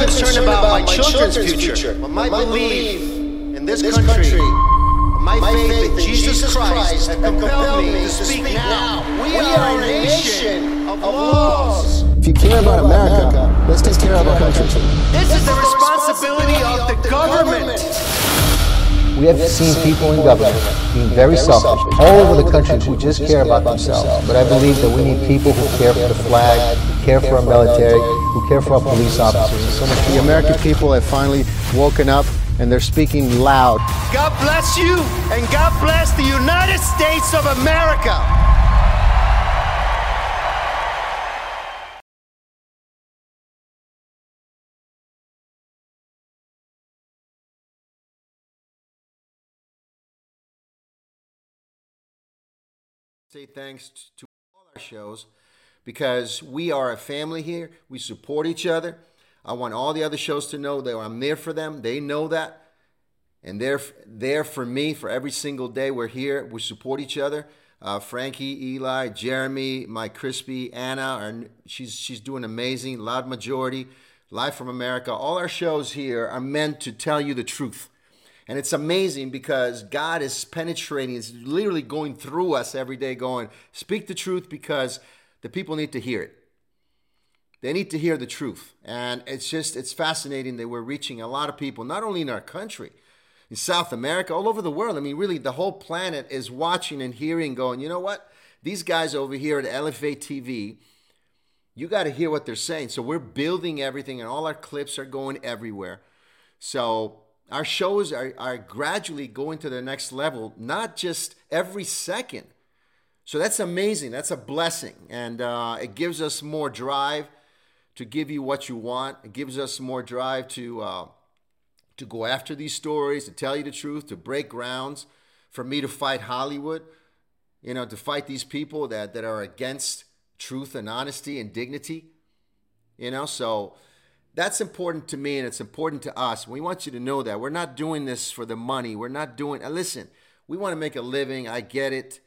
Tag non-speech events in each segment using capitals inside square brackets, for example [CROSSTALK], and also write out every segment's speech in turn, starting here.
concerned about my children's future. But my belief in this country, my faith in Jesus Christ have compelled me to speak now. We are a nation of laws. If you care about America, let's take care of our country. This is the responsibility of the government. We have seen people in government being very selfish all over the country who just care about themselves. But I believe that we need people who care for the flag, who care for our military, who care for our police officers. So The American people have finally woken up and they're speaking loud. God bless you and God bless the United States of America. Say thanks to all our shows because we are a family here. We support each other. I want all the other shows to know that I'm there for them. They know that. And they're there for me for every single day. We're here. We support each other. Uh, Frankie, Eli, Jeremy, Mike Crispi, Anna, are, she's, she's doing amazing. Loud Majority, Live from America. All our shows here are meant to tell you the truth. And it's amazing because God is penetrating, is literally going through us every day, going, speak the truth because the people need to hear it. They need to hear the truth. And it's just, it's fascinating that we're reaching a lot of people, not only in our country, in South America, all over the world. I mean, really, the whole planet is watching and hearing, going, you know what? These guys over here at LFA TV, you got to hear what they're saying. So we're building everything, and all our clips are going everywhere. So our shows are, are gradually going to the next level, not just every second. So that's amazing. That's a blessing. And uh, it gives us more drive to give you what you want. It gives us more drive to, uh, to go after these stories, to tell you the truth, to break grounds, for me to fight Hollywood, you know, to fight these people that, that are against truth and honesty and dignity. You know, so that's important to me and it's important to us. We want you to know that. We're not doing this for the money. We're not doing, listen, we want to make a living. I get it.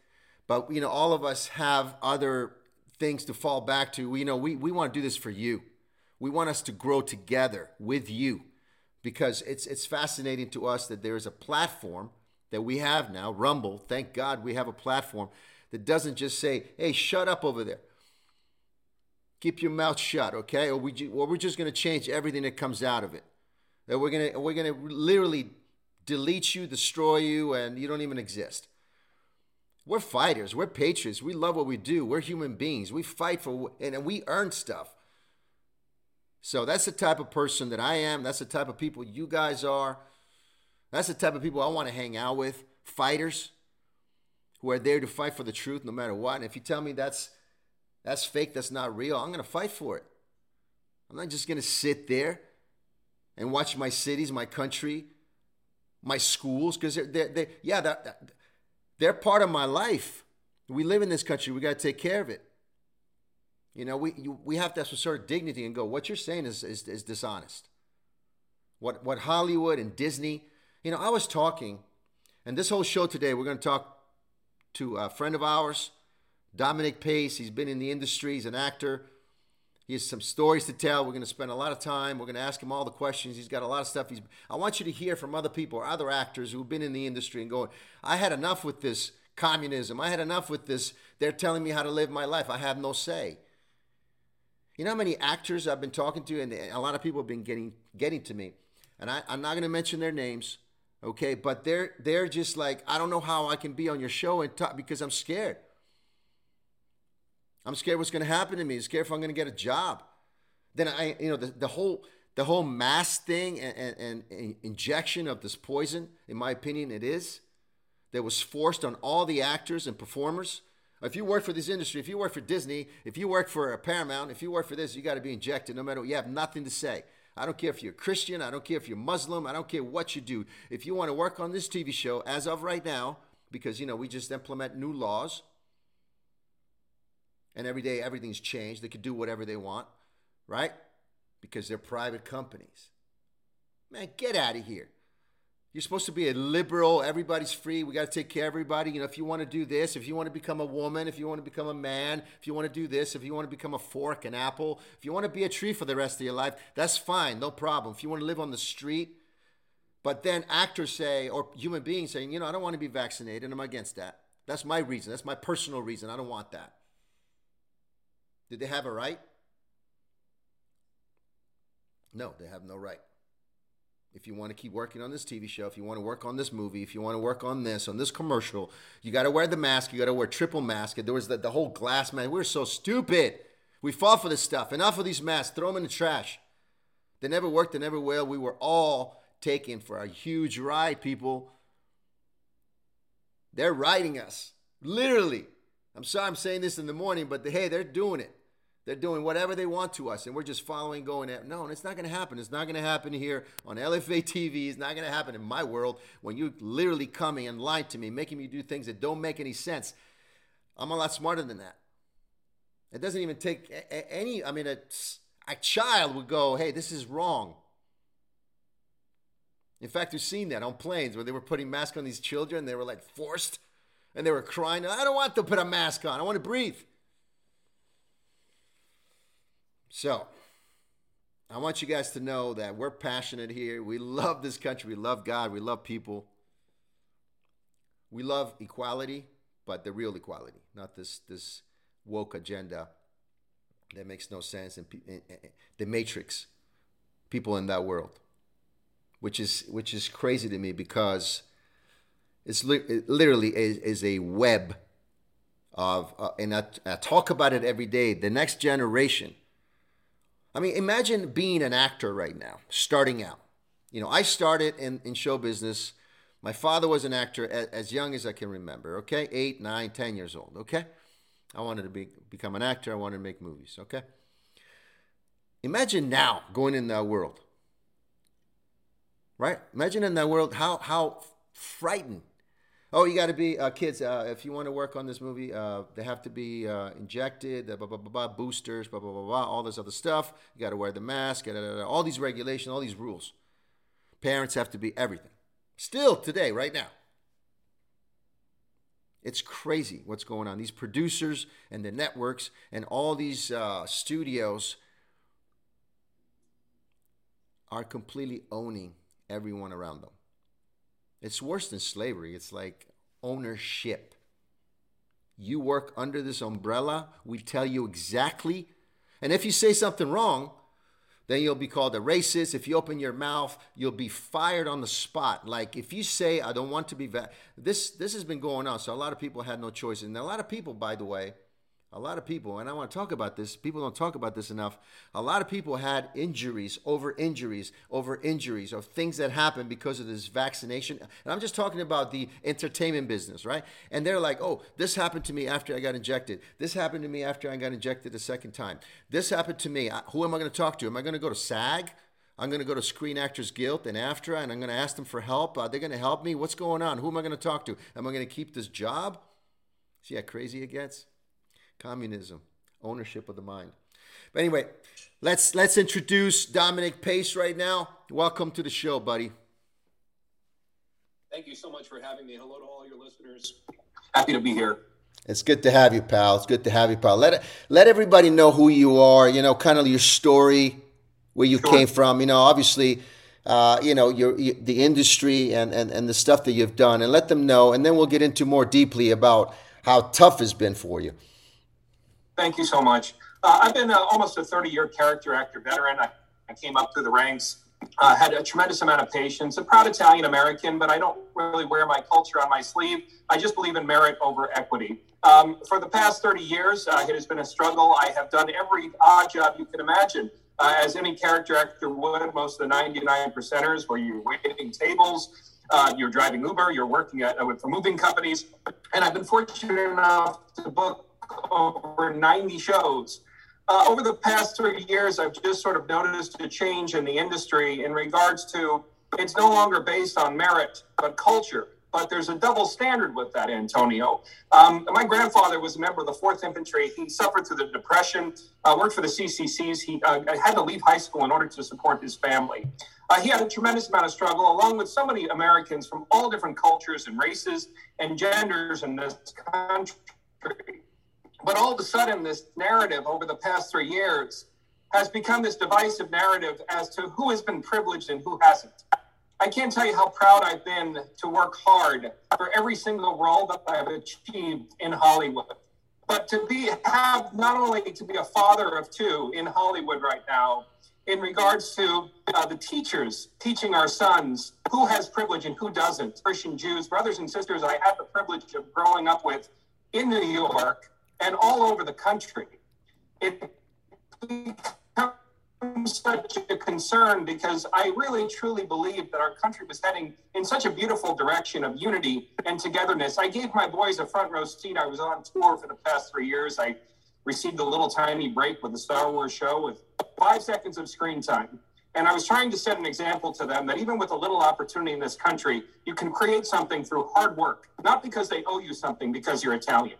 But, you know, all of us have other things to fall back to. You know, we, we want to do this for you. We want us to grow together with you because it's, it's fascinating to us that there is a platform that we have now, Rumble. Thank God we have a platform that doesn't just say, hey, shut up over there keep your mouth shut, okay? Or we or we're just going to change everything that comes out of it. That we're going to we're going to literally delete you, destroy you, and you don't even exist. We're fighters. We're patriots. We love what we do. We're human beings. We fight for and we earn stuff. So that's the type of person that I am. That's the type of people you guys are. That's the type of people I want to hang out with. Fighters who are there to fight for the truth no matter what. And if you tell me that's that's fake, that's not real, I'm going to fight for it. I'm not just going to sit there and watch my cities, my country, my schools, because they're, they're, they're, yeah, they're, they're part of my life. We live in this country, we got to take care of it. You know, we, you, we have to have some sort of dignity and go, what you're saying is, is, is dishonest. What, what Hollywood and Disney, you know, I was talking, and this whole show today, we're going to talk to a friend of ours Dominic Pace, he's been in the industry, he's an actor. He has some stories to tell. We're going to spend a lot of time. We're going to ask him all the questions. He's got a lot of stuff. He's, I want you to hear from other people or other actors who've been in the industry and going, I had enough with this communism. I had enough with this. They're telling me how to live my life. I have no say. You know how many actors I've been talking to, and a lot of people have been getting getting to me, and I, I'm not going to mention their names, okay? But they're they're just like, I don't know how I can be on your show and talk because I'm scared. I'm scared what's going to happen to me. I'm scared if I'm going to get a job. Then I, you know, the, the whole the whole mass thing and, and, and injection of this poison, in my opinion, it is that was forced on all the actors and performers. If you work for this industry, if you work for Disney, if you work for Paramount, if you work for this, you got to be injected no matter what. You have nothing to say. I don't care if you're Christian. I don't care if you're Muslim. I don't care what you do. If you want to work on this TV show, as of right now, because you know we just implement new laws, and every day everything's changed. They could do whatever they want, right? Because they're private companies. Man, get out of here. You're supposed to be a liberal. Everybody's free. We got to take care of everybody. You know, if you want to do this, if you want to become a woman, if you want to become a man, if you want to do this, if you want to become a fork, an apple, if you want to be a tree for the rest of your life, that's fine. No problem. If you want to live on the street, but then actors say, or human beings saying, you know, I don't want to be vaccinated. I'm against that. That's my reason. That's my personal reason. I don't want that. Did they have a right? No, they have no right. If you want to keep working on this TV show, if you want to work on this movie, if you want to work on this, on this commercial, you got to wear the mask. You got to wear triple mask. There was the, the whole glass man. We're so stupid. We fall for this stuff. Enough of these masks. Throw them in the trash. They never worked. They never will. We were all taken for a huge ride, people. They're riding us, literally. I'm sorry I'm saying this in the morning, but hey, they're doing it. They're doing whatever they want to us, and we're just following, going at. No, and it's not going to happen. It's not going to happen here on LFA TV. It's not going to happen in my world when you literally coming and lying to me, making me do things that don't make any sense. I'm a lot smarter than that. It doesn't even take any. I mean, a, a child would go, "Hey, this is wrong." In fact, we've seen that on planes where they were putting masks on these children. They were like forced, and they were crying, "I don't want to put a mask on. I want to breathe." So, I want you guys to know that we're passionate here. We love this country. We love God. We love people. We love equality, but the real equality, not this this woke agenda that makes no sense and the matrix people in that world which is which is crazy to me because it's li- it literally is, is a web of uh, and I, I talk about it every day the next generation I mean, imagine being an actor right now, starting out. You know, I started in, in show business. My father was an actor as, as young as I can remember, okay? Eight, nine, ten years old, okay? I wanted to be, become an actor. I wanted to make movies, okay? Imagine now going in that world, right? Imagine in that world how, how frightened oh, you got to be uh, kids. Uh, if you want to work on this movie, uh, they have to be uh, injected, blah, blah, blah, blah, boosters, blah, blah, blah, blah, all this other stuff. You got to wear the mask, all these regulations, all these rules. Parents have to be everything. Still today, right now. It's crazy what's going on. These producers and the networks and all these uh, studios are completely owning everyone around them. It's worse than slavery. It's like ownership. You work under this umbrella. We tell you exactly. And if you say something wrong, then you'll be called a racist. If you open your mouth, you'll be fired on the spot. Like if you say, "I don't want to be," va-, this this has been going on. So a lot of people had no choice, and a lot of people, by the way, a lot of people, and I want to talk about this, people don't talk about this enough. A lot of people had injuries over injuries over injuries of things that happened because of this vaccination. And I'm just talking about the entertainment business, right? And they're like, oh, this happened to me after I got injected. This happened to me after I got injected the second time. This happened to me. Who am I going to talk to? Am I going to go to SAG? I'm going to go to Screen Actors Guild and AFTRA and I'm going to ask them for help. Are they going to help me? What's going on? Who am I going to talk to? Am I going to keep this job? See how crazy it gets? Communism, ownership of the mind. But anyway, let's let's introduce Dominic Pace right now. Welcome to the show, buddy. Thank you so much for having me. Hello to all your listeners. Happy to be here. It's good to have you, pal. It's good to have you, pal. Let let everybody know who you are. You know, kind of your story, where you sure. came from. You know, obviously, uh, you know, your, your, the industry and, and and the stuff that you've done, and let them know. And then we'll get into more deeply about how tough it's been for you. Thank you so much. Uh, I've been uh, almost a 30 year character actor veteran. I, I came up through the ranks, uh, had a tremendous amount of patience, a proud Italian American, but I don't really wear my culture on my sleeve. I just believe in merit over equity. Um, for the past 30 years, uh, it has been a struggle. I have done every odd job you can imagine. Uh, as any character actor would, most of the 99 percenters, where you're waiting tables, uh, you're driving Uber, you're working at, for moving companies. And I've been fortunate enough to book over 90 shows. Uh, over the past three years, I've just sort of noticed a change in the industry in regards to it's no longer based on merit, but culture. but there's a double standard with that, Antonio. Um, my grandfather was a member of the 4th Infantry. He suffered through the Depression, uh, worked for the CCCs. He uh, had to leave high school in order to support his family. Uh, he had a tremendous amount of struggle, along with so many Americans from all different cultures and races and genders in this country. But all of a sudden, this narrative over the past three years has become this divisive narrative as to who has been privileged and who hasn't. I can't tell you how proud I've been to work hard for every single role that I've achieved in Hollywood. But to be have not only to be a father of two in Hollywood right now, in regards to uh, the teachers teaching our sons who has privilege and who doesn't, Christian Jews, brothers and sisters I had the privilege of growing up with in New York and all over the country. It becomes such a concern because I really truly believe that our country was heading in such a beautiful direction of unity and togetherness. I gave my boys a front row seat. I was on tour for the past three years. I received a little tiny break with the Star Wars show with five seconds of screen time. And I was trying to set an example to them that even with a little opportunity in this country, you can create something through hard work, not because they owe you something because you're Italian.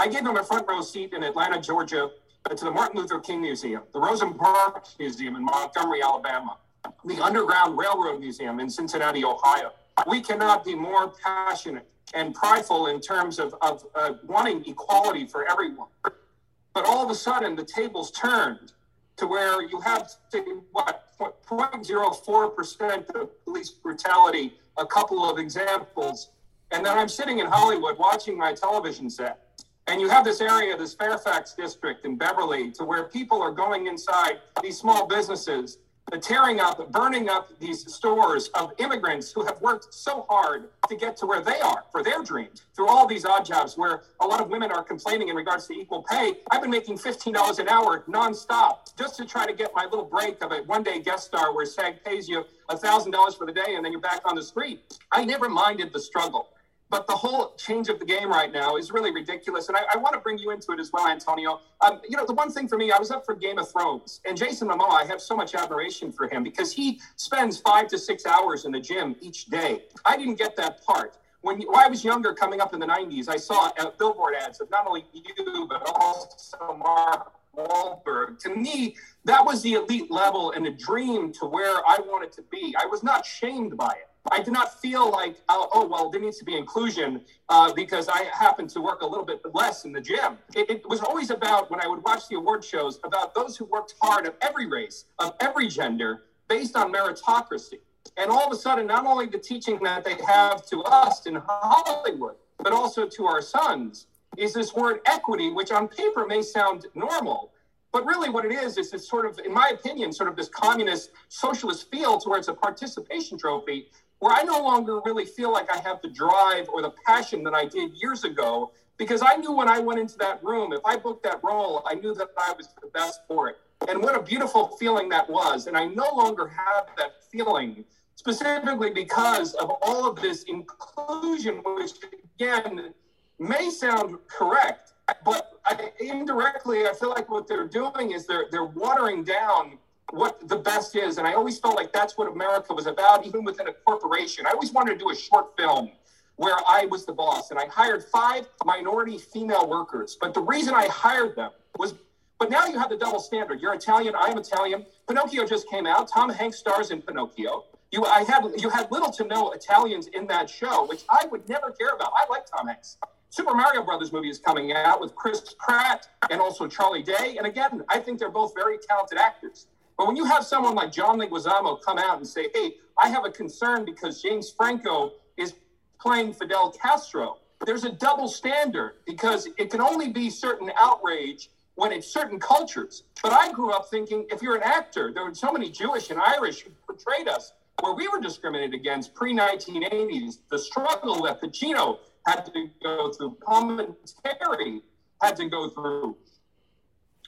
I gave them a front row seat in Atlanta, Georgia, to the Martin Luther King Museum, the Rosa Parks Museum in Montgomery, Alabama, the Underground Railroad Museum in Cincinnati, Ohio. We cannot be more passionate and prideful in terms of, of uh, wanting equality for everyone. But all of a sudden, the tables turned to where you have, say, what, 0.04% of police brutality, a couple of examples. And then I'm sitting in Hollywood watching my television set and you have this area, this Fairfax district in Beverly, to where people are going inside these small businesses, the tearing up, burning up these stores of immigrants who have worked so hard to get to where they are for their dreams through all these odd jobs where a lot of women are complaining in regards to equal pay. I've been making $15 an hour nonstop just to try to get my little break of a one day guest star where SAG pays you $1,000 for the day and then you're back on the street. I never minded the struggle. But the whole change of the game right now is really ridiculous. And I, I want to bring you into it as well, Antonio. Um, you know, the one thing for me, I was up for Game of Thrones, and Jason Momoa, I have so much admiration for him because he spends five to six hours in the gym each day. I didn't get that part. When, when I was younger, coming up in the 90s, I saw uh, billboard ads of not only you, but also Mark Wahlberg. To me, that was the elite level and a dream to where I wanted to be. I was not shamed by it. I did not feel like, oh, oh well, there needs to be inclusion uh, because I happen to work a little bit less in the gym. It, it, was always about, when I would watch the award shows, about those who worked hard of every race, of every gender, based on meritocracy. And all of a sudden, not only the teaching that they have to us in Hollywood, but also to our sons, is this word equity, which on paper may sound normal, but really, what it is is it's sort of, in my opinion, sort of this communist socialist feel to where it's a participation trophy where I no longer really feel like I have the drive or the passion that I did years ago because I knew when I went into that room, if I booked that role, I knew that I was the best for it. And what a beautiful feeling that was. And I no longer have that feeling specifically because of all of this inclusion, which again may sound correct, but I, indirectly, I feel like what they're doing is they're they're watering down what the best is. And I always felt like that's what America was about, even within a corporation. I always wanted to do a short film where I was the boss. And I hired five minority female workers. But the reason I hired them was, but now you have the double standard. You're Italian, I'm Italian. Pinocchio just came out. Tom Hanks stars in Pinocchio. You, I had, you had little to no Italians in that show, which I would never care about. I like Tom Hanks. Super Mario Brothers movie is coming out with Chris Pratt and also Charlie Day. And again, I think they're both very talented actors. But when you have someone like John Leguizamo come out and say, hey, I have a concern because James Franco is playing Fidel Castro, there's a double standard because it can only be certain outrage when it's certain cultures. But I grew up thinking if you're an actor, there were so many Jewish and Irish who portrayed us where we were discriminated against pre 1980s, the struggle that Pacino had to go through, commentary had to go through.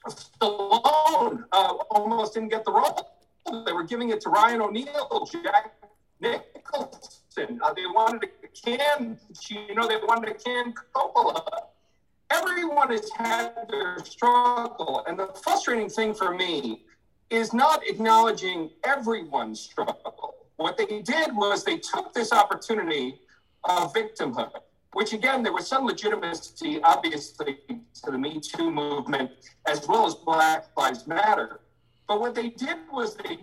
Stallone uh, almost didn't get the role. They were giving it to Ryan O'Neal, Jack Nicholson. Uh, they wanted to can, you know, they wanted to can Coppola. Everyone has had their struggle, and the frustrating thing for me is not acknowledging everyone's struggle. What they did was they took this opportunity of victimhood which again, there was some legitimacy, obviously, to the Me Too movement as well as Black Lives Matter. But what they did was they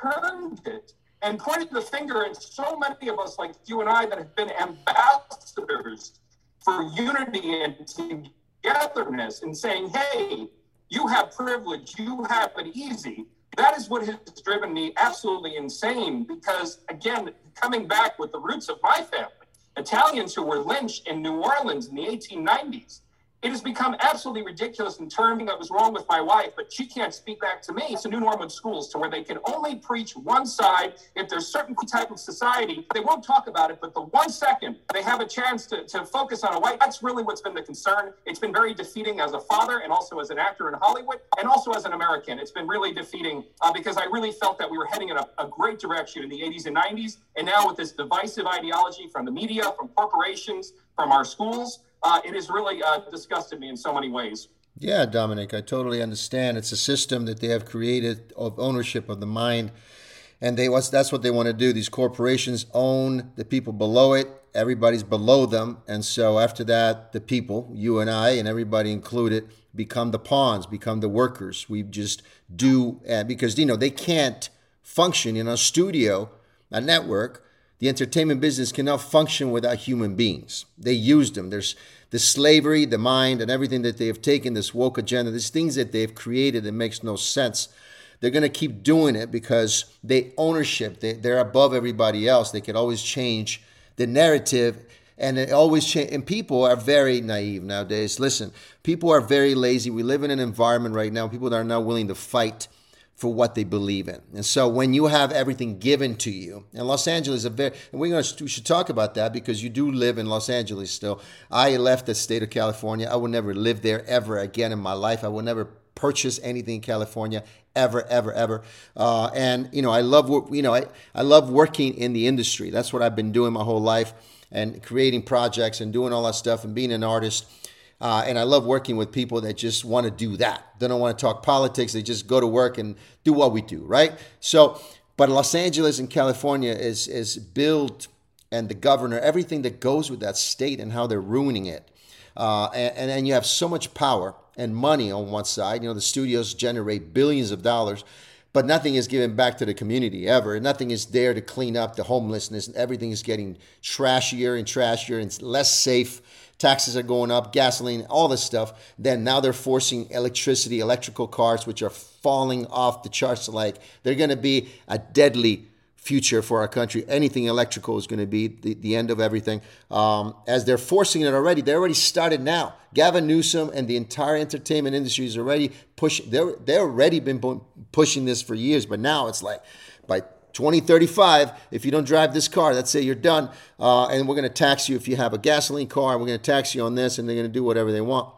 turned it and pointed the finger at so many of us, like you and I, that have been ambassadors for unity and togetherness and saying, hey, you have privilege, you have it easy. That is what has driven me absolutely insane because, again, coming back with the roots of my family, Italians who were lynched in New Orleans in the 1890s. It has become absolutely ridiculous in terms that was wrong with my wife, but she can't speak back to me. It's the New Norman schools to where they can only preach one side. If there's certain type of society, they won't talk about it, but the one second they have a chance to, to focus on a white, that's really what's been the concern. It's been very defeating as a father and also as an actor in Hollywood and also as an American. It's been really defeating uh, because I really felt that we were heading in a, a great direction in the 80s and 90s. And now with this divisive ideology from the media, from corporations, from our schools, uh, it has really uh, disgusted me in so many ways. Yeah, Dominic, I totally understand. It's a system that they have created of ownership of the mind, and they that's what they want to do. These corporations own the people below it. Everybody's below them, and so after that, the people, you and I, and everybody included, become the pawns, become the workers. We just do uh, because you know they can't function in a studio, a network the entertainment business cannot function without human beings. They use them. There's the slavery, the mind, and everything that they have taken, this woke agenda, these things that they've created that makes no sense. They're going to keep doing it because they ownership. They, they're above everybody else. They can always change the narrative and it always change and people are very naive nowadays listen people are very lazy we live in an environment right now people that are not willing to fight for what they believe in. And so when you have everything given to you, and Los Angeles is a very, and we're going to, we should talk about that because you do live in Los Angeles still. I left the state of California. I will never live there ever again in my life. I will never purchase anything in California ever, ever, ever. Uh, and you know, I love, you know, I, I love working in the industry. That's what I've been doing my whole life and creating projects and doing all that stuff and being an artist. Uh, and I love working with people that just want to do that. They don't want to talk politics. They just go to work and do what we do, right? So, but Los Angeles and California is is built, and the governor, everything that goes with that state and how they're ruining it. Uh, and, and you have so much power and money on one side. You know, the studios generate billions of dollars, but nothing is given back to the community ever. Nothing is there to clean up the homelessness. And everything is getting trashier and trashier and less safe taxes are going up, gasoline, all this stuff. Then now they're forcing electricity, electrical cars, which are falling off the charts. Like they're going to be a deadly future for our country. Anything electrical is going to be the, the end of everything. Um, as they're forcing it already, they already started now. Gavin Newsom and the entire entertainment industry is already pushing. They're they're already been pushing this for years, but now it's like by 2035, if you don't drive this car, let's say you're done, uh, and we're going to tax you if you have a gasoline car, and we're going to tax you on this, and they're going to do whatever they want.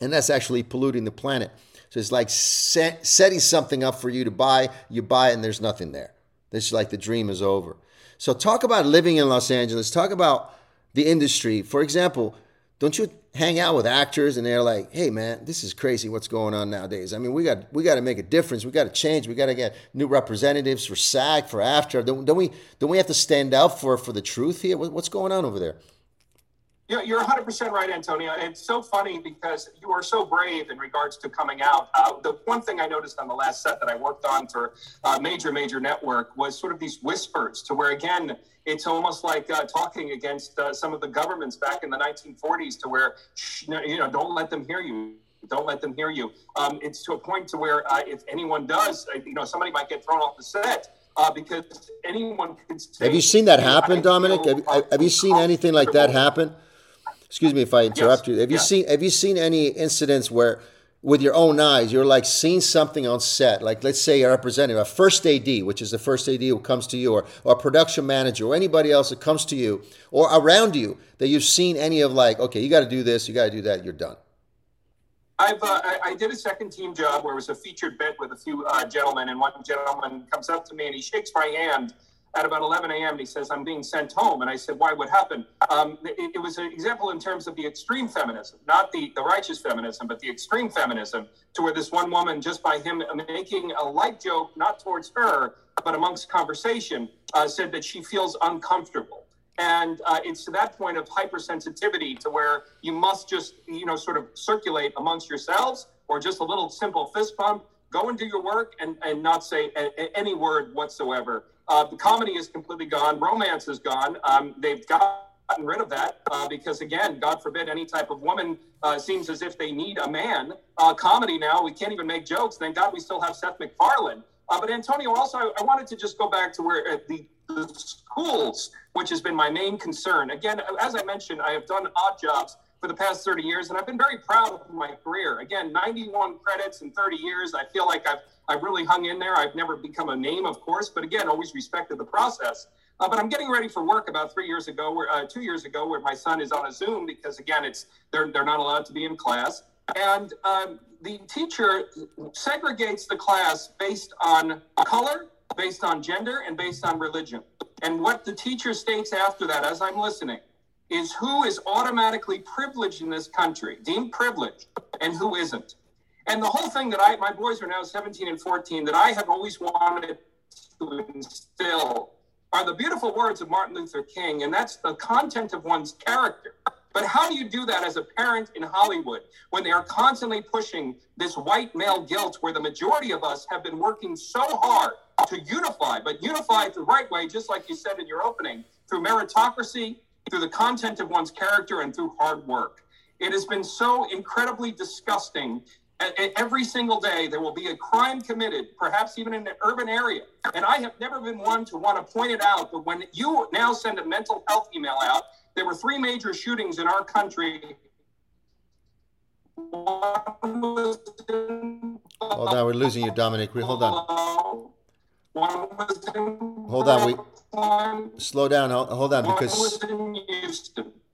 And that's actually polluting the planet. So it's like set, setting something up for you to buy, you buy and there's nothing there. It's like the dream is over. So talk about living in Los Angeles. Talk about the industry. For example, don't you hang out with actors and they're like, "Hey, man, this is crazy. What's going on nowadays? I mean, we got we got to make a difference. We got to change. We got to get new representatives for SAG, for AFTRA. Don't, don't we? Don't we have to stand up for for the truth here? What's going on over there?" Yeah, you're 100% right, Antonio. It's so funny because you are so brave in regards to coming out. Uh, the one thing I noticed on the last set that I worked on for a major, major network was sort of these whispers to where, again, it's almost like uh, talking against uh, some of the governments back in the 1940s to where, you know, don't let them hear you. Don't let them hear you. Um, it's to a point to where uh, if anyone does, uh, you know, somebody might get thrown off the set uh, because anyone can Have you seen that happen, Dominic? Have, have, you seen anything like that happen? Excuse me if I interrupt yes. you. Have you seen have you seen any incidents where with your own eyes you're like seeing something on set, like let's say a representative, a first AD, which is the first AD who comes to you, or, or a production manager, or anybody else that comes to you, or around you that you've seen any of like, okay, you got to do this, you got to do that, you're done. I've uh, I, I, did a second team job where it was a featured bit with a few uh, gentlemen, and one gentleman comes up to me and he shakes my hand at about 11 a.m. he says, I'm being sent home. And I said, why, what happened? Um, it, it, was an example in terms of the extreme feminism, not the, the righteous feminism, but the extreme feminism, to where this one woman, just by him making a light joke, not towards her, but amongst conversation, uh, said that she feels uncomfortable. And uh, it's to that point of hypersensitivity to where you must just, you know, sort of circulate amongst yourselves or just a little simple fist bump, go and do your work and, and not say a, a, any word whatsoever. Uh, the comedy is completely gone. Romance is gone. Um, they've gotten rid of that uh, because, again, God forbid any type of woman uh, seems as if they need a man. Uh, comedy now, we can't even make jokes. Thank God we still have Seth MacFarlane. Uh, but Antonio, also, I, wanted to just go back to where uh, the, the schools, which has been my main concern. Again, as I mentioned, I have done odd jobs for the past 30 years, and I've been very proud of my career. Again, 91 credits in 30 years. I feel like I've I've really hung in there. I've never become a name, of course, but again, always respected the process. Uh, but I'm getting ready for work about three years ago, where uh, two years ago, where my son is on a Zoom because again, it's they're they're not allowed to be in class, and um, the teacher segregates the class based on color, based on gender, and based on religion. And what the teacher states after that, as I'm listening, is who is automatically privileged in this country, deemed privileged, and who isn't. And the whole thing that I, my boys are now 17 and 14, that I have always wanted to instill are the beautiful words of Martin Luther King, and that's the content of one's character. But how do you do that as a parent in Hollywood when they are constantly pushing this white male guilt where the majority of us have been working so hard to unify, but unify the right way, just like you said in your opening, through meritocracy, through the content of one's character, and through hard work? It has been so incredibly disgusting every single day there will be a crime committed, perhaps even in an urban area. And I have never been one to want to point it out, but when you now send a mental health email out, there were three major shootings in our country. Hold on, we're losing you, Dominic. We Hold on. Hold on, we slow down. Hold on, because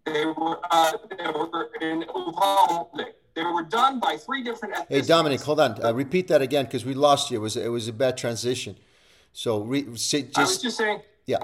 they were uh, they were in Uvalde. They were done by three different. Hey, Dominic, hold on. Uh, repeat that again because we lost you. It was it was a bad transition. So re, say, just, I was just saying. Yeah.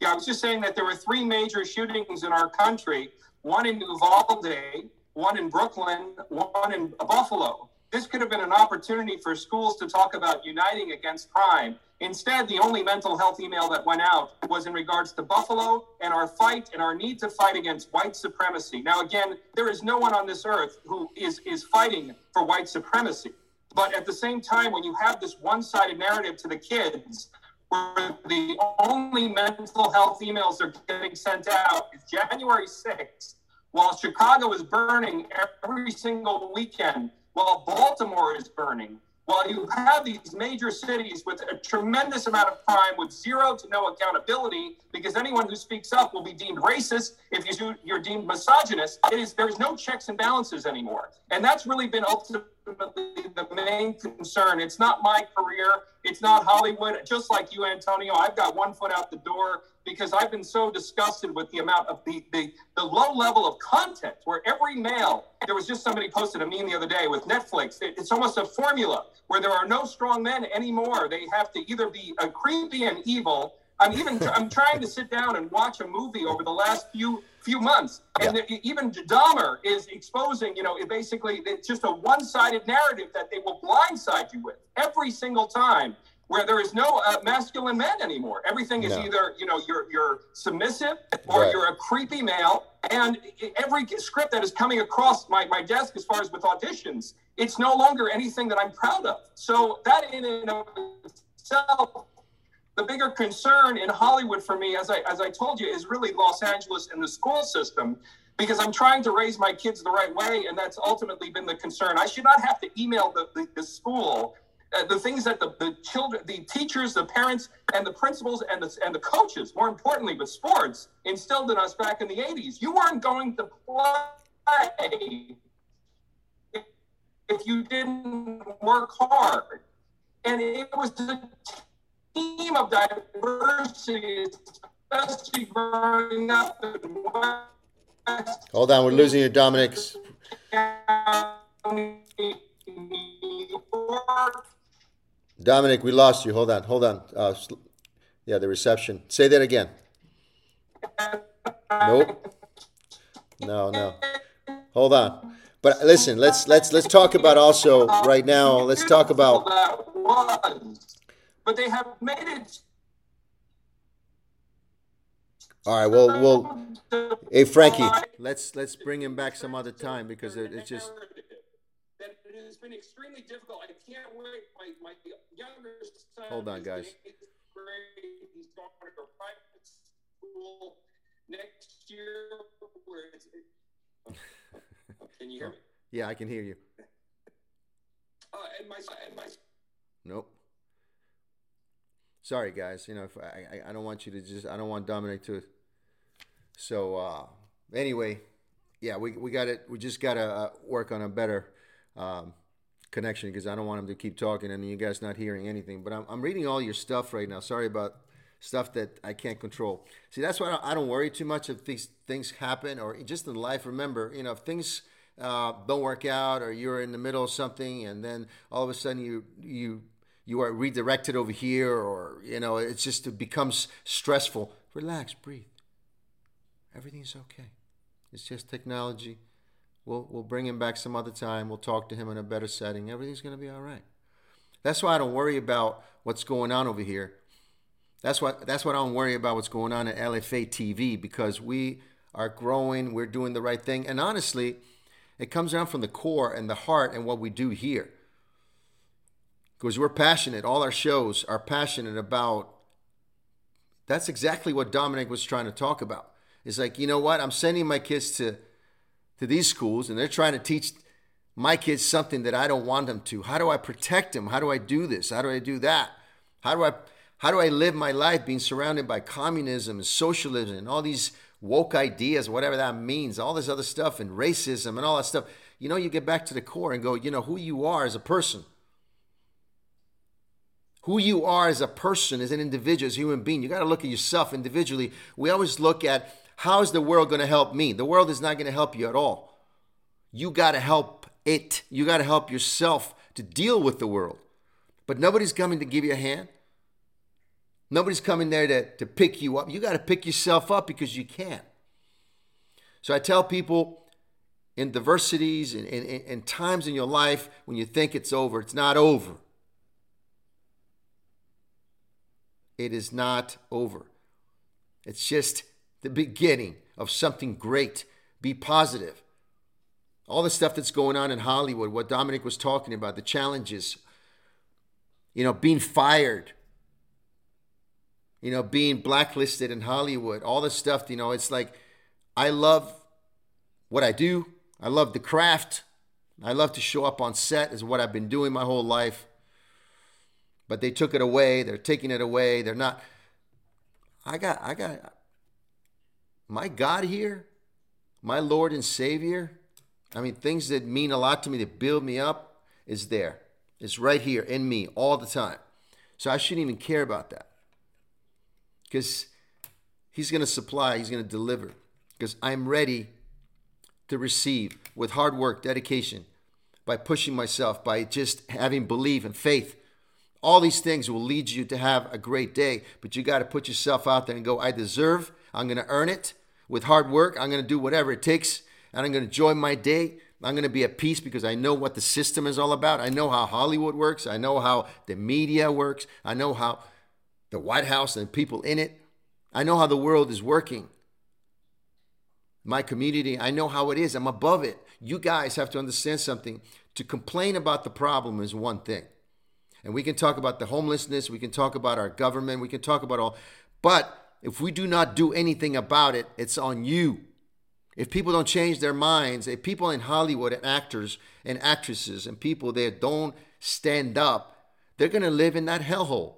Yeah, I was just saying that there were three major shootings in our country. One in Uvalde, one in Brooklyn, one in Buffalo. This could have been an opportunity for schools to talk about uniting against crime. Instead, the only mental health email that went out was in regards to Buffalo and our fight and our need to fight against white supremacy. Now, again, there is no one on this earth who is, is fighting for white supremacy. But at the same time, when you have this one sided narrative to the kids, where the only mental health emails are getting sent out is January 6th, while Chicago is burning every single weekend while Baltimore is burning, while you have these major cities with a tremendous amount of crime with zero to no accountability, because anyone who speaks up will be deemed racist if you, you're deemed misogynist. It is there's no checks and balances anymore, and that's really been ultimately the main concern. It's not my career. It's not Hollywood. Just like you, Antonio, I've got one foot out the door because I've been so disgusted with the amount of the, the, the low level of content where every male, there was just somebody posted a meme the other day with Netflix. It, it's almost a formula where there are no strong men anymore. They have to either be a creepy and evil. I'm even I'm trying to sit down and watch a movie over the last few few months, and yeah. even Dahmer is exposing. You know, it basically it's just a one-sided narrative that they will blindside you with every single time where there is no uh, masculine men anymore. Everything is no. either you know you're you're submissive or right. you're a creepy male. And every script that is coming across my, my desk, as far as with auditions, it's no longer anything that I'm proud of. So that in and of itself, the bigger concern in Hollywood for me, as I as I told you, is really Los Angeles and the school system. Because I'm trying to raise my kids the right way, and that's ultimately been the concern. I should not have to email the, the, the school uh, the things that the, the children, the teachers, the parents, and the principals and the, and the coaches, more importantly, but sports instilled in us back in the 80s. You weren't going to play if you didn't work hard. And it was a team of diversity, especially growing up in West. Hold on, we're losing you, Dominic. Dominic, we lost you. Hold on, hold on. Uh, yeah, the reception. Say that again. Nope. No, no. Hold on. But listen, let's let's let's talk about also right now. Let's talk about. But they have made it All right, well, well, hey Frankie, let's let's bring him back some other time because it, it's just. That it has been extremely difficult. I can't wait. My, my younger son. Hold on, guys. He's going to a private school next year. Where it's, [LAUGHS] can you hear me? Yeah, I can hear you. Uh, and my and my Nope. Sorry, guys. You know, if I, I don't want you to just I don't want Dominic to. So uh, anyway, yeah, we we got it. We just got to uh, work on a better um, connection because I don't want him to keep talking and you guys not hearing anything. But I'm I'm reading all your stuff right now. Sorry about stuff that I can't control. See, that's why I don't, worry too much if these things happen or just in life. Remember, you know, if things uh, don't work out or you're in the middle of something and then all of a sudden you you you are redirected over here or you know it's just it becomes stressful. Relax breathe. Everything's okay. It's just technology. We'll we'll bring him back some other time. We'll talk to him in a better setting. Everything's going to be all right. That's why i don't worry about what's going on over here. That's what that's what i don't worry about what's going on at lfa tv because we are growing. We're doing the right thing. And honestly it comes down from the core and the heart and what we do here because we're passionate. All our shows are passionate about. That's exactly what Dominic was trying to talk about. It's like you know what? I'm sending my kids to to these schools, and they're trying to teach my kids something that I don't want them to. How do I protect them? How do I do this? How do I do that? How do I how do I live my life being surrounded by communism and socialism and all these woke ideas, whatever that means, all this other stuff and racism and all that stuff? You know, you get back to the core and go, you know, who you are as a person who you are as a person, as an individual, as a human being. You got to look at yourself individually. We always look at how is the world going to help me? The world is not going to help you at all. You got to help it. You got to help yourself to deal with the world. But nobody's coming to give you a hand. Nobody's coming there to, to pick you up. You got to pick yourself up because you can. So I tell people in diversities and in, in times in your life when you think it's over, it's not over. It is not over. It's just the beginning of something great. Be positive. All the stuff that's going on in Hollywood, what Dominic was talking about, the challenges, you know, being fired, you know, being blacklisted in Hollywood, all this stuff, you know, it's like I love what I do. I love the craft. I love to show up on set, is what I've been doing my whole life but they took it away. They're taking it away. They're not. I got, I got my God here, my Lord and Savior. I mean, things that mean a lot to me, that build me up, is there. It's right here in me all the time. So I shouldn't even care about that. Because He's going to supply, He's going to deliver. Because I'm ready to receive with hard work, dedication, by pushing myself, by just having belief and faith all these things will lead you to have a great day, but you got to put yourself out there and go, I deserve, I'm going to earn it with hard work. I'm going to do whatever it takes, and I'm going to enjoy my day. I'm going to be at peace because I know what the system is all about. I know how Hollywood works. I know how the media works. I know how the White House and people in it. I know how the world is working. My community, I know how it is. I'm above it. You guys have to understand something. To complain about the problem is one thing. And we can talk about the homelessness, we can talk about our government, we can talk about all. But if we do not do anything about it, it's on you. If people don't change their minds, if people in Hollywood and actors and actresses and people there don't stand up, they're going to live in that hellhole.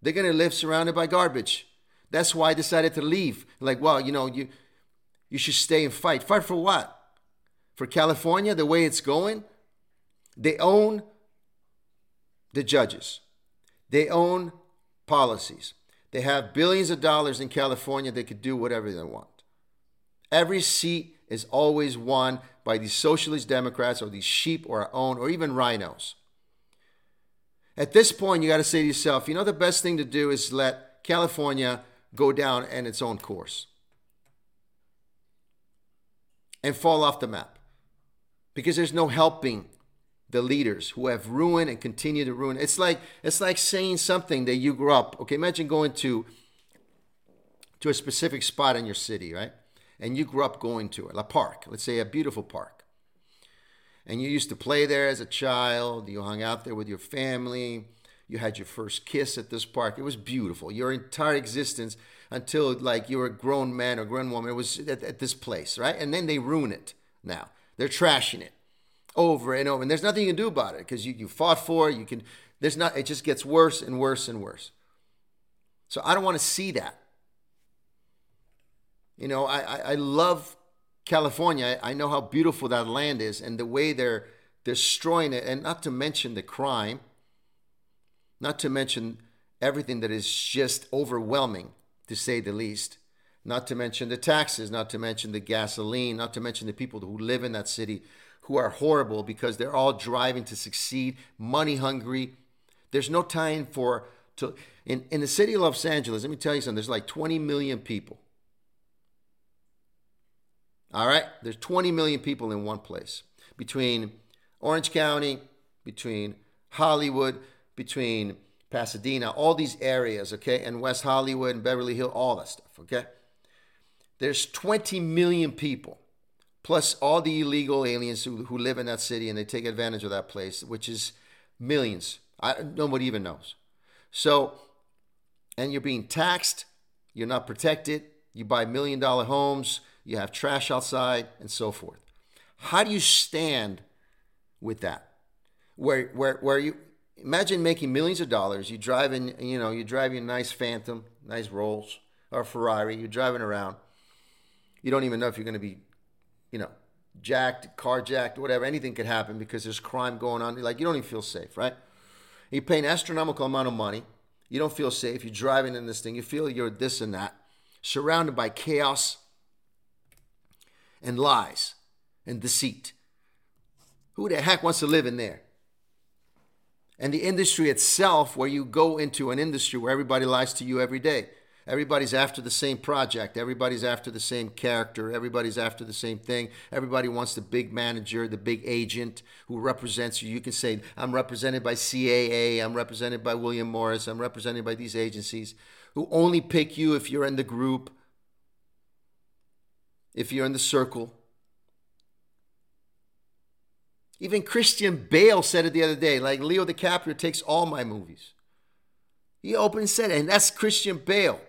They're going to live surrounded by garbage. That's why I decided to leave. Like, well, you know, you you should stay and fight. Fight for what? For California, the way it's going? They own the judges. They own policies. They have billions of dollars in California. They could do whatever they want. Every seat is always won by these socialist Democrats or these sheep or our own or even RINOs. At this point, you got to say to yourself, you know, the best thing to do is let California go down in its own course and fall off the map because there's no helping the leaders who have ruined and continue to ruin. It's like it's like saying something that you grew up. Okay, imagine going to to a specific spot in your city, right? And you grew up going to it, a park, let's say a beautiful park. And you used to play there as a child, you hung out there with your family, you had your first kiss at this park. It was beautiful. Your entire existence until like you were a grown man or grown woman, it was at, at this place, right? And then they ruin it now. They're trashing it over and over. And there's nothing you can do about it because you, you fought for it. You can, there's not, it just gets worse and worse and worse. So I don't want to see that. You know, I, I, I love California. I, I know how beautiful that land is and the way they're destroying it, and not to mention the crime, not to mention everything that is just overwhelming, to say the least. Not to mention the taxes, not to mention the gasoline, not to mention the people who live in that city who are horrible because they're all driving to succeed, money hungry. There's no time for to in, in the city of Los Angeles, let me tell you something, there's like 20 million people. All right? There's 20 million people in one place. Between Orange County, between Hollywood, between Pasadena, all these areas, okay, and West Hollywood and Beverly Hills, all that stuff, okay? There's 20 million people, plus all the illegal aliens who, who live in that city and they take advantage of that place, which is millions. I, nobody even knows. So, and you're being taxed, you're not protected, you buy million dollar homes, you have trash outside, and so forth. How do you stand with that? Where, where, where you imagine making millions of dollars, you drive in, you know, you drive your nice Phantom, nice Rolls or Ferrari, you're driving around. You don't even know if you're going to be, you know, jacked, carjacked, whatever. Anything could happen because there's crime going on. Like you don't even feel safe, right? You pay an astronomical amount of money. You don't feel safe. You're driving in this thing. You feel you're this and that, surrounded by chaos and lies and deceit. Who the heck wants to live in there? And the industry itself, where you go into an industry where everybody lies to you every day. Everybody's after the same project. Everybody's after the same character. Everybody's after the same thing. Everybody wants the big manager, the big agent who represents you. You can say, I'm represented by CAA, I'm represented by William Morris, I'm represented by these agencies who only pick you if you're in the group, if you're in the circle. Even Christian Bale said it the other day, like Leo DiCaprio takes all my movies. He opened and said it, and that's Christian Bale.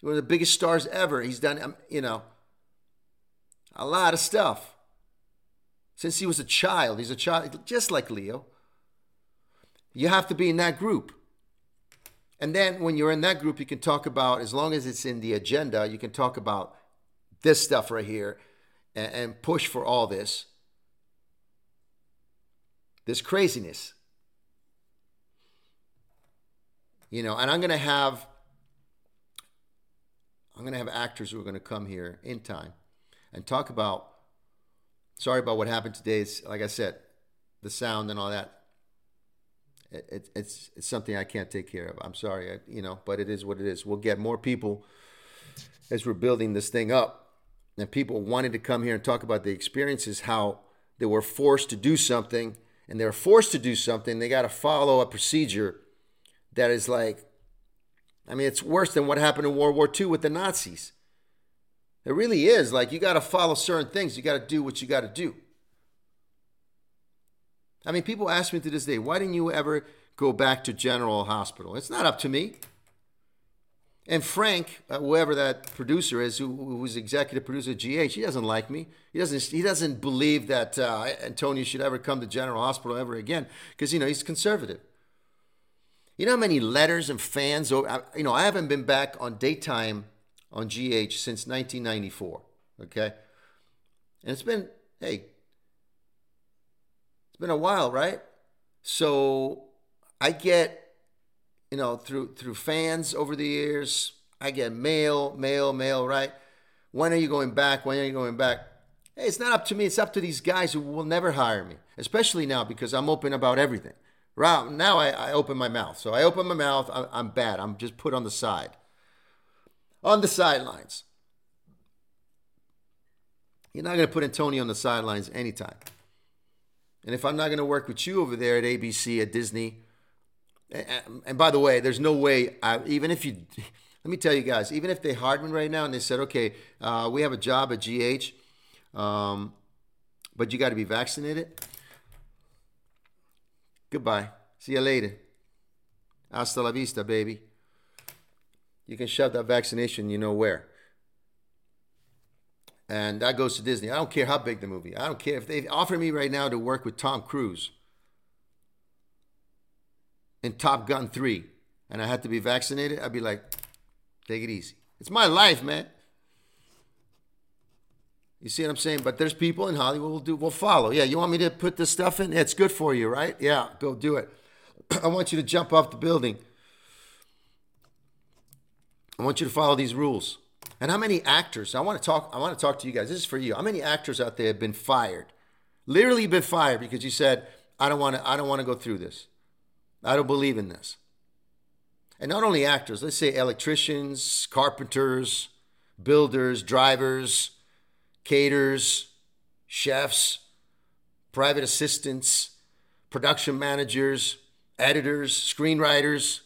One of the biggest stars ever. He's done, um, you know, a lot of stuff since he was a child. He's a child, just like Leo. You have to be in that group. And then when you're in that group, you can talk about, as long as it's in the agenda, you can talk about this stuff right here and, and push for all this. This craziness. You know, and I'm going to have I'm going to have actors who are going to come here in time and talk about. Sorry about what happened today. It's like I said, the sound and all that. It, it, it's it's something I can't take care of. I'm sorry, I, you know, but it is what it is. We'll get more people as we're building this thing up, and people wanting to come here and talk about the experiences, how they were forced to do something, and they're forced to do something. They got to follow a procedure that is like I mean, it's worse than what happened in World War II with the Nazis. It really is. Like, you got to follow certain things, you got to do what you got to do. I mean, people ask me to this day, why didn't you ever go back to General Hospital? It's not up to me. And Frank, uh, whoever that producer is, who, who's executive producer at GH, he doesn't like me. He doesn't. He doesn't believe that uh, Antonio should ever come to General Hospital ever again because you know he's conservative. You know how many letters and fans? You know, I haven't been back on daytime on GH since 1994. Okay, and it's been hey, it's been a while, right? So I get, you know, through through fans over the years, I get mail, mail, mail, right? When are you going back? When are you going back? Hey, it's not up to me. It's up to these guys who will never hire me, especially now because I'm open about everything. Now, I, I open my mouth. So I open my mouth. I'm, I'm bad. I'm just put on the side, on the sidelines. You're not going to put Antonio on the sidelines anytime. And if I'm not going to work with you over there at ABC, at Disney, And, and by the way, there's no way, I, even if you, [LAUGHS] let me tell you guys, even if they hired me right now and they said, okay, uh, we have a job at GH, um, but you got to be vaccinated. Goodbye. See you later. Hasta la vista, baby. You can shove that vaccination, you know where. And that goes to Disney. I don't care how big the movie. I don't care if they offer me right now to work with Tom Cruise in Top Gun 3 and I had to be vaccinated, I'd be like, take it easy. It's my life, man. You see what I'm saying? But there's people in Hollywood will do will follow. Yeah, you want me to put this stuff in? It's good for you, right? Yeah, go do it. [CLEARS THROAT] I want you to jump off the building. I want you to follow these rules. And how many actors? I want to talk. I want to talk to you guys. This is for you. How many actors out there have been fired? Literally been fired because you said, "I don't want to. I don't want to go through this. I don't believe in this." And not only actors. Let's say electricians, carpenters, builders, drivers, caterers, chefs, private assistants, production managers, editors, screenwriters.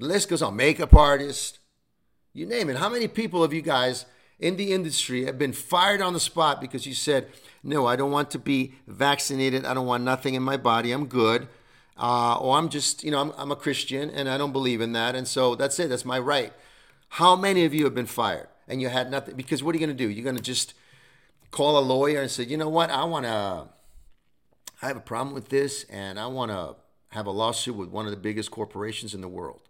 The list goes on. Makeup artists, you name it. How many people of you guys in the industry have been fired on the spot because you said, no, I don't want to be vaccinated. I don't want nothing in my body. I'm good. Uh, or I'm just, you know, I'm, I'm a Christian and I don't believe in that. And so that's it. That's my right. How many of you have been fired and you had nothing? Because what are you going to do? You're going to just call a lawyer and say, you know what? I want to, I have a problem with this and I want to have a lawsuit with one of the biggest corporations in the world.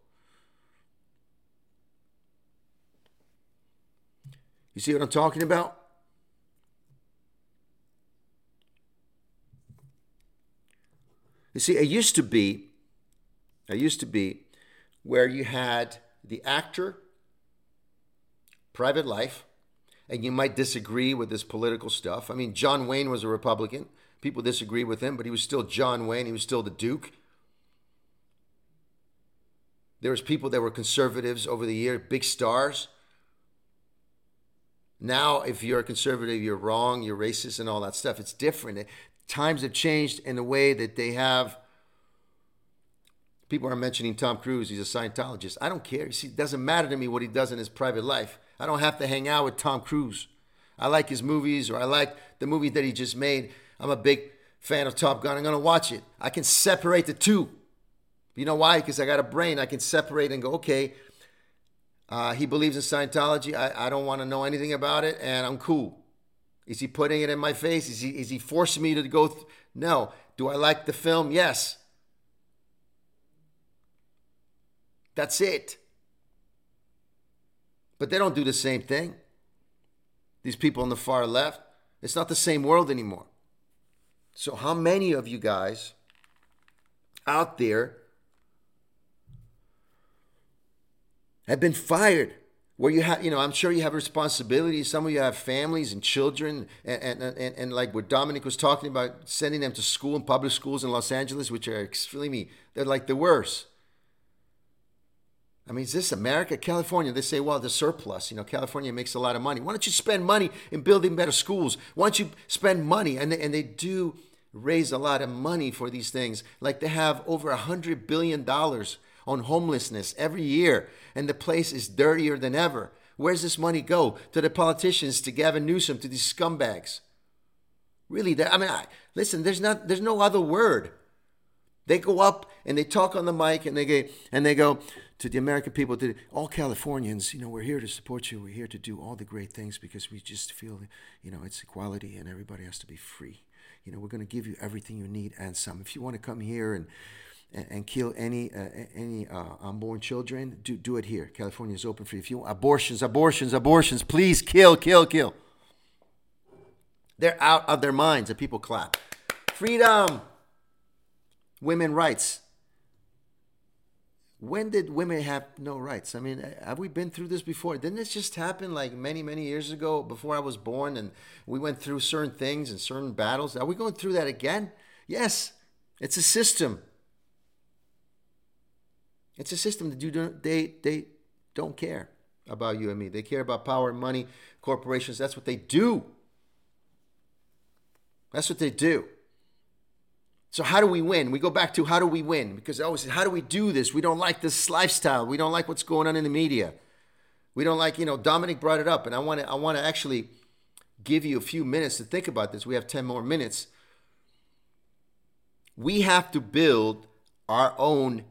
You see what I'm talking about? You see, it used to be, it used to be where you had the actor, private life, and you might disagree with his political stuff. I mean, John Wayne was a Republican. People disagree with him, but he was still John Wayne. He was still the Duke. There was people that were conservatives over the years, big stars. Now, if you're a conservative, you're wrong, you're racist, and all that stuff. It's different. Times have changed in the way that they have. People are mentioning Tom Cruise. He's a Scientologist. I don't care. See, it doesn't matter to me what he does in his private life. I don't have to hang out with Tom Cruise. I like his movies, or I like the movie that he just made. I'm a big fan of Top Gun. I'm going to watch it. I can separate the two. You know why? Because I got a brain. I can separate and go, okay, uh, he believes in Scientology. I, I don't want to know anything about it, and I'm cool. Is he putting it in my face? Is he, is he forcing me to go? Th- no. Do I like the film? Yes. That's it. But they don't do the same thing. These people on the far left, it's not the same world anymore. So, how many of you guys out there have been fired where you have you know i'm sure you have responsibilities some of you have families and children and, and, and, and, like what dominic was talking about sending them to school in public schools in los angeles which are extremely they're like the worst i mean is this america california they say well the surplus you know california makes a lot of money why don't you spend money in building better schools why don't you spend money and they, and they do raise a lot of money for these things like they have over a hundred billion dollars on homelessness every year, and the place is dirtier than ever. Where's this money go? To the politicians, to Gavin Newsom, to these scumbags. Really, I mean, I, listen. There's not. There's no other word. They go up and they talk on the mic and they go and they go to the American people, to all Californians. You know, we're here to support you. We're here to do all the great things because we just feel, you know, it's equality and everybody has to be free. You know, we're going to give you everything you need and some. If you want to come here and and, kill any uh, any uh, unborn children, do do it here. California is open for you. If you want abortions, abortions, abortions, please kill, kill, kill. They're out of their minds, and people clap. Freedom, women rights. When did women have no rights? I mean, have we been through this before? Didn't this just happen like many, many years ago before I was born and we went through certain things and certain battles? Are we going through that again? Yes, it's a system. It's a system that you don't, they, they don't care about you and me. They care about power and money, corporations. That's what they do. That's what they do. So how do we win? We go back to how do we win? Because I always say, how do we do this? We don't like this lifestyle. We don't like what's going on in the media. We don't like, you know, Dominic brought it up, and I want to I want to actually give you a few minutes to think about this. We have 10 more minutes. We have to build our own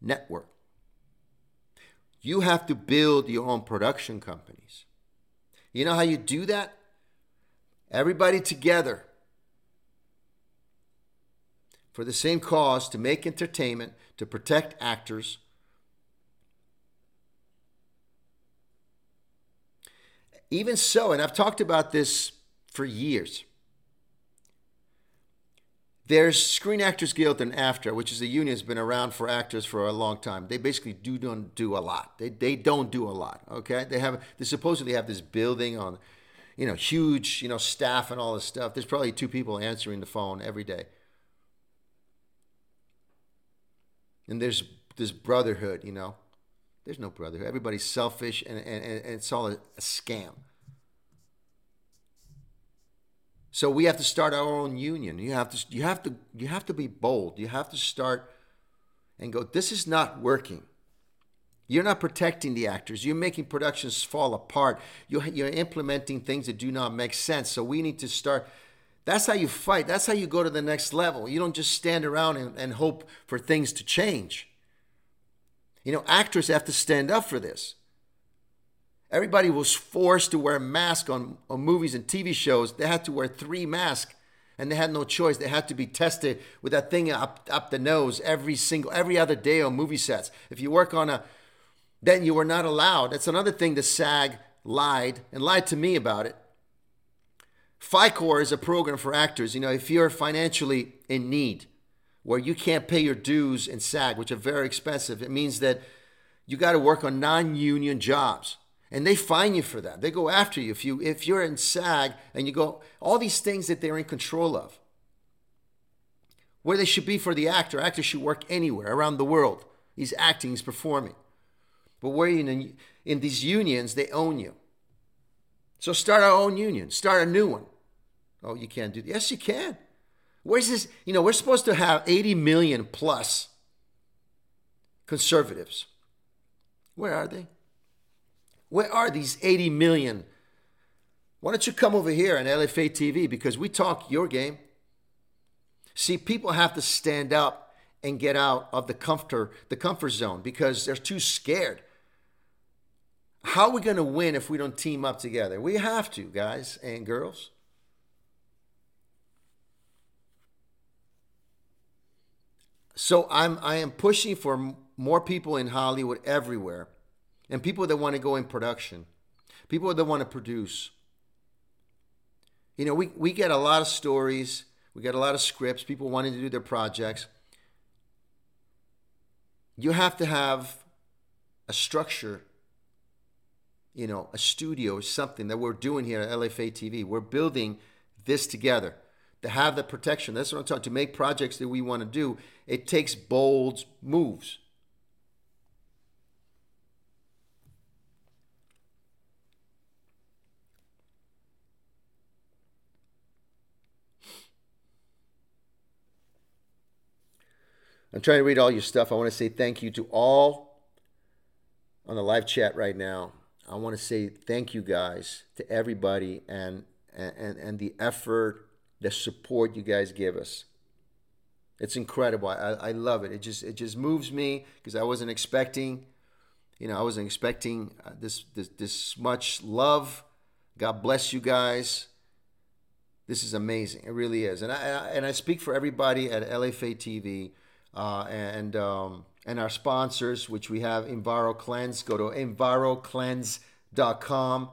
network. You have to build your own production companies. You know how you do that? Everybody together for the same cause to make entertainment, to protect actors. Even so, and I've talked about this for years. There's Screen Actors Guild and AFTRA, which is a union that's been around for actors for a long time. They basically do don't do a lot. They, they don't do a lot. Okay, they have they supposedly have this building on, you know, huge you know staff and all this stuff. There's probably two people answering the phone every day. And there's this brotherhood, you know. There's no brotherhood. Everybody's selfish and, and, and it's all a, a scam. So we have to start our own union. You have to you have to you have to be bold. You have to start and go, this is not working. You're not protecting the actors. You're making productions fall apart. You're, you're implementing things that do not make sense. So we need to start that's how you fight. That's how you go to the next level. You don't just stand around and, and hope for things to change. You know, actors have to stand up for this. Everybody was forced to wear masks on, on movies and TV shows. They had to wear three masks and they had no choice. They had to be tested with that thing up, up the nose every single every other day on movie sets. If you work on a then you were not allowed. That's another thing the SAG lied and lied to me about it. Fi-Core is a program for actors. You know, if you're financially in need, where you can't pay your dues in SAG, which are very expensive, it means that you got to work on non-union jobs, and they fine you for that. They go after you if you if you're in SAG and you go all these things that they're in control of. Where they should be for the actor, actors should work anywhere around the world. He's acting, he's performing. But where in in these unions, they own you. So start our own union, start a new one. Oh, you can't do that. Yes, you can. Where's this? You know, we're supposed to have 80 million plus conservatives. Where are they? Where are these 80 million? Why don't you come over here on LFA TV because we talk your game. See, people have to stand up and get out of the comfort the comfort zone because they're too scared. How are we going to win if we don't team up together? We have to, guys and girls. So I'm I am pushing for more people in Hollywood everywhere, and people that want to go in production, people that want to produce. You know, we, we get a lot of stories, we get a lot of scripts, people wanting to do their projects. You have to have a structure, you know, a studio something that we're doing here at LFA TV. We're building this together to have the protection. That's what I'm talking to make projects that we want to do. It takes bold moves. I'm trying to read all your stuff. I want to say thank you to all on the live chat right now. I want to say thank you guys to everybody and and and the effort the support you guys give us. It's incredible. I, I love it. It just it just moves me because I wasn't expecting, you know, I wasn't expecting uh, this, this this much love. God bless you guys. This is amazing. It really is. And I and I speak for everybody at LFA TV uh, and um, and our sponsors, which we have EnviroKlenz. Go to enviroklenz.com.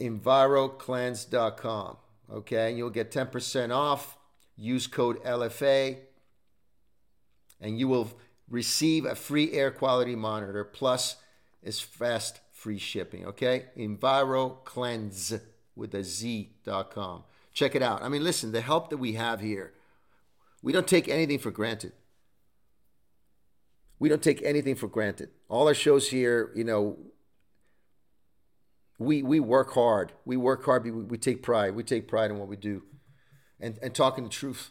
Enviroklenz.com okay? And you'll get 10% off. Use code LFA, and you will receive a free air quality monitor plus is fast free shipping, okay? EnviroKlenz with a Z.com. Check it out. I mean, listen, the help that we have here, we don't take anything for granted. We don't take anything for granted. All our shows here, you know, we we work hard. We work hard. We, we take pride. We take pride in what we do, and and talking the truth.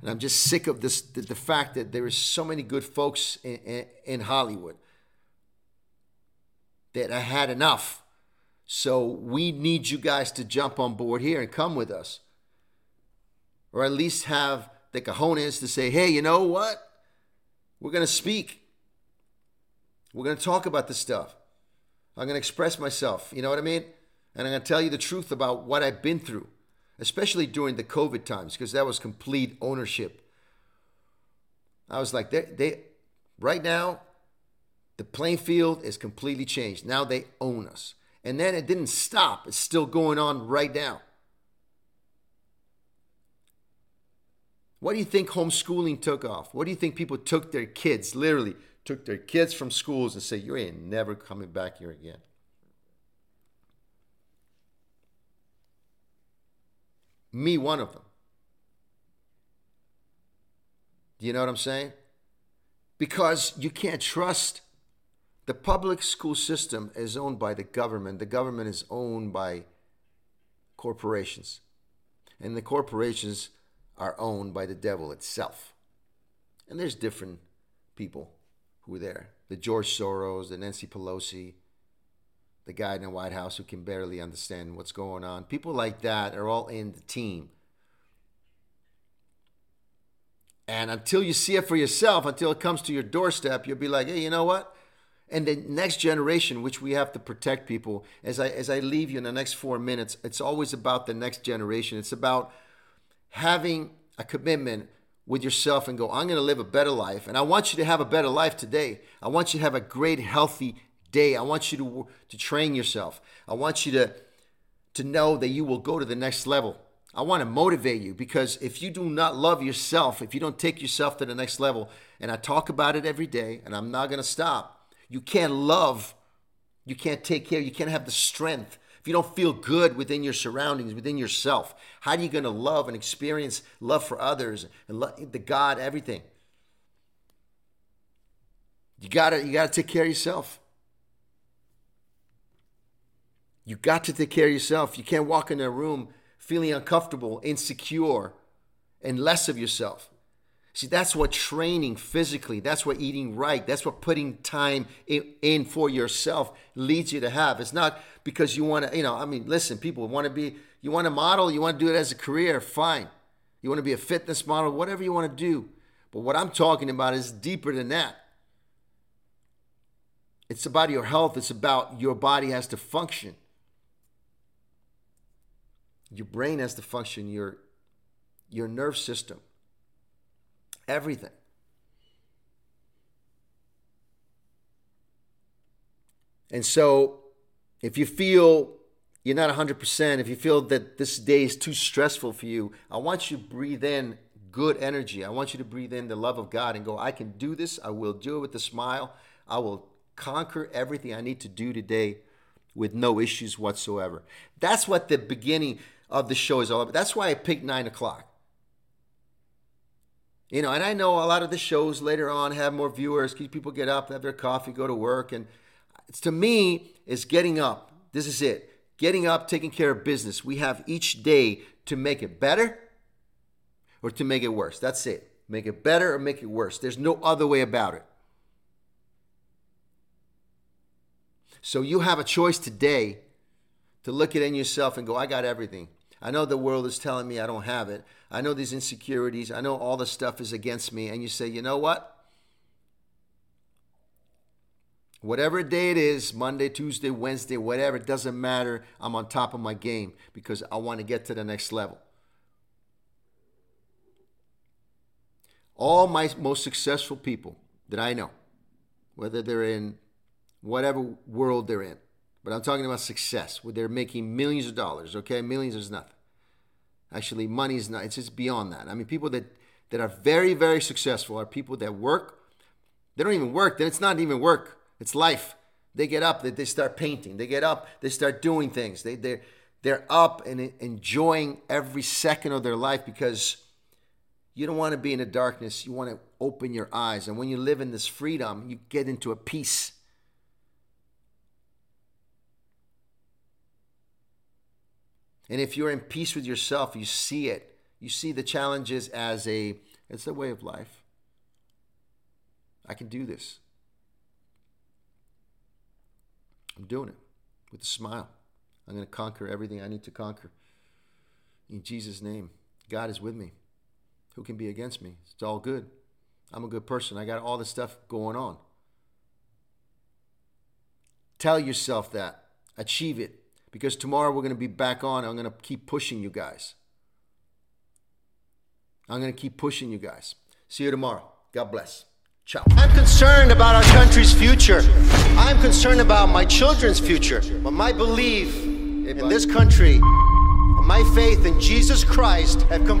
And I'm just sick of this the, the fact that there is so many good folks in, in, in Hollywood that I had enough. So we need you guys to jump on board here and come with us. Or at least have the cojones to say, hey, you know what? We're going to speak. We're going to talk about this stuff. I'm going to express myself. You know what I mean? And I'm going to tell you the truth about what I've been through, especially during the COVID times, because that was complete ownership. I was like, they, they, right now, the playing field is completely changed. Now they own us. And then it didn't stop, it's still going on right now. What do you think homeschooling took off? What do you think people took their kids, literally took their kids from schools and say, You ain't never coming back here again? Me, one of them. Do you know what I'm saying? Because you can't trust the public school system is owned by the government. The government is owned by corporations. And the corporations are owned by the devil itself. And there's different people who are there. The George Soros, the Nancy Pelosi, the guy in the White House who can barely understand what's going on. People like that are all in the team. And until you see it for yourself, until it comes to your doorstep, you'll be like, hey, you know what? And the next generation, which we have to protect people, as I as I leave you in the next four minutes, it's always about the next generation. It's about having a commitment with yourself and go, I'm going to live a better life. And I want you to have a better life today. I want you to have a great, healthy day. I want you to, to train yourself. I want you to, to know that you will go to the next level. I want to motivate you because if you do not love yourself, if you don't take yourself to the next level, and I talk about it every day, and I'm not going to stop, you can't love, you can't take care, you can't have the strength if you don't feel good within your surroundings, within yourself, how are you going to love and experience love for others and love, the God, everything? You gotta, you gotta take care of yourself. You got to take care of yourself. You can't walk in a room feeling uncomfortable, insecure, and less of yourself. See, that's what training physically, that's what eating right, that's what putting time in, in, for yourself leads you to have. It's not because you want to, you know, I mean, listen, people want to be, you want to model, you want to do it as a career, fine. You want to be a fitness model, whatever you want to do. But what I'm talking about is deeper than that. It's about your health, it's about your body has to function. Your brain has to function, your your nerve system everything. And so, if you feel you're not 100%, if you feel that this day is too stressful for you, I want you to breathe in good energy. I want you to breathe in the love of God and go, I can do this. I will do it with a smile. I will conquer everything I need to do today with no issues whatsoever. That's what the beginning of the show is all about. That's why I picked nine o'clock. You know, and I know a lot of the shows later on have more viewers because people get up, have their coffee, go to work. And it's to me, it's getting up. This is it. Getting up, taking care of business. We have each day to make it better or to make it worse. That's it. Make it better or make it worse. There's no other way about it. So you have a choice today to look at in yourself and go, I got everything. I know the world is telling me I don't have it. I know these insecurities. I know all the stuff is against me. And you say, you know what? Whatever day it is, Monday, Tuesday, Wednesday, whatever, it doesn't matter. I'm on top of my game because I want to get to the next level. All my most successful people that I know, whether they're in whatever world they're in, but I'm talking about success, where they're making millions of dollars, okay? Millions is nothing. Actually, money is not, it's just beyond that. I mean, people that, that are very, very successful are people that work. They don't even work, then it's not even work, it's life. They get up, they, they start painting. They get up, they start doing things. They, they're, they're up and enjoying every second of their life because you don't want to be in the darkness. You want to open your eyes. And when you live in this freedom, you get into a peace And if you're in peace with yourself, you see it. You see the challenges as a It's a way of life. I can do this. I'm doing it with a smile. I'm going to conquer everything I need to conquer. In Jesus' name, God is with me. Who can be against me? It's all good. I'm a good person. I got all this stuff going on. Tell yourself that. Achieve it. Because tomorrow we're going to be back on. I'm going to keep pushing you guys. I'm going to keep pushing you guys. See you tomorrow. God bless. Ciao. I'm concerned about our country's future. I'm concerned about my children's future. But my belief in this country, my faith in Jesus Christ have come.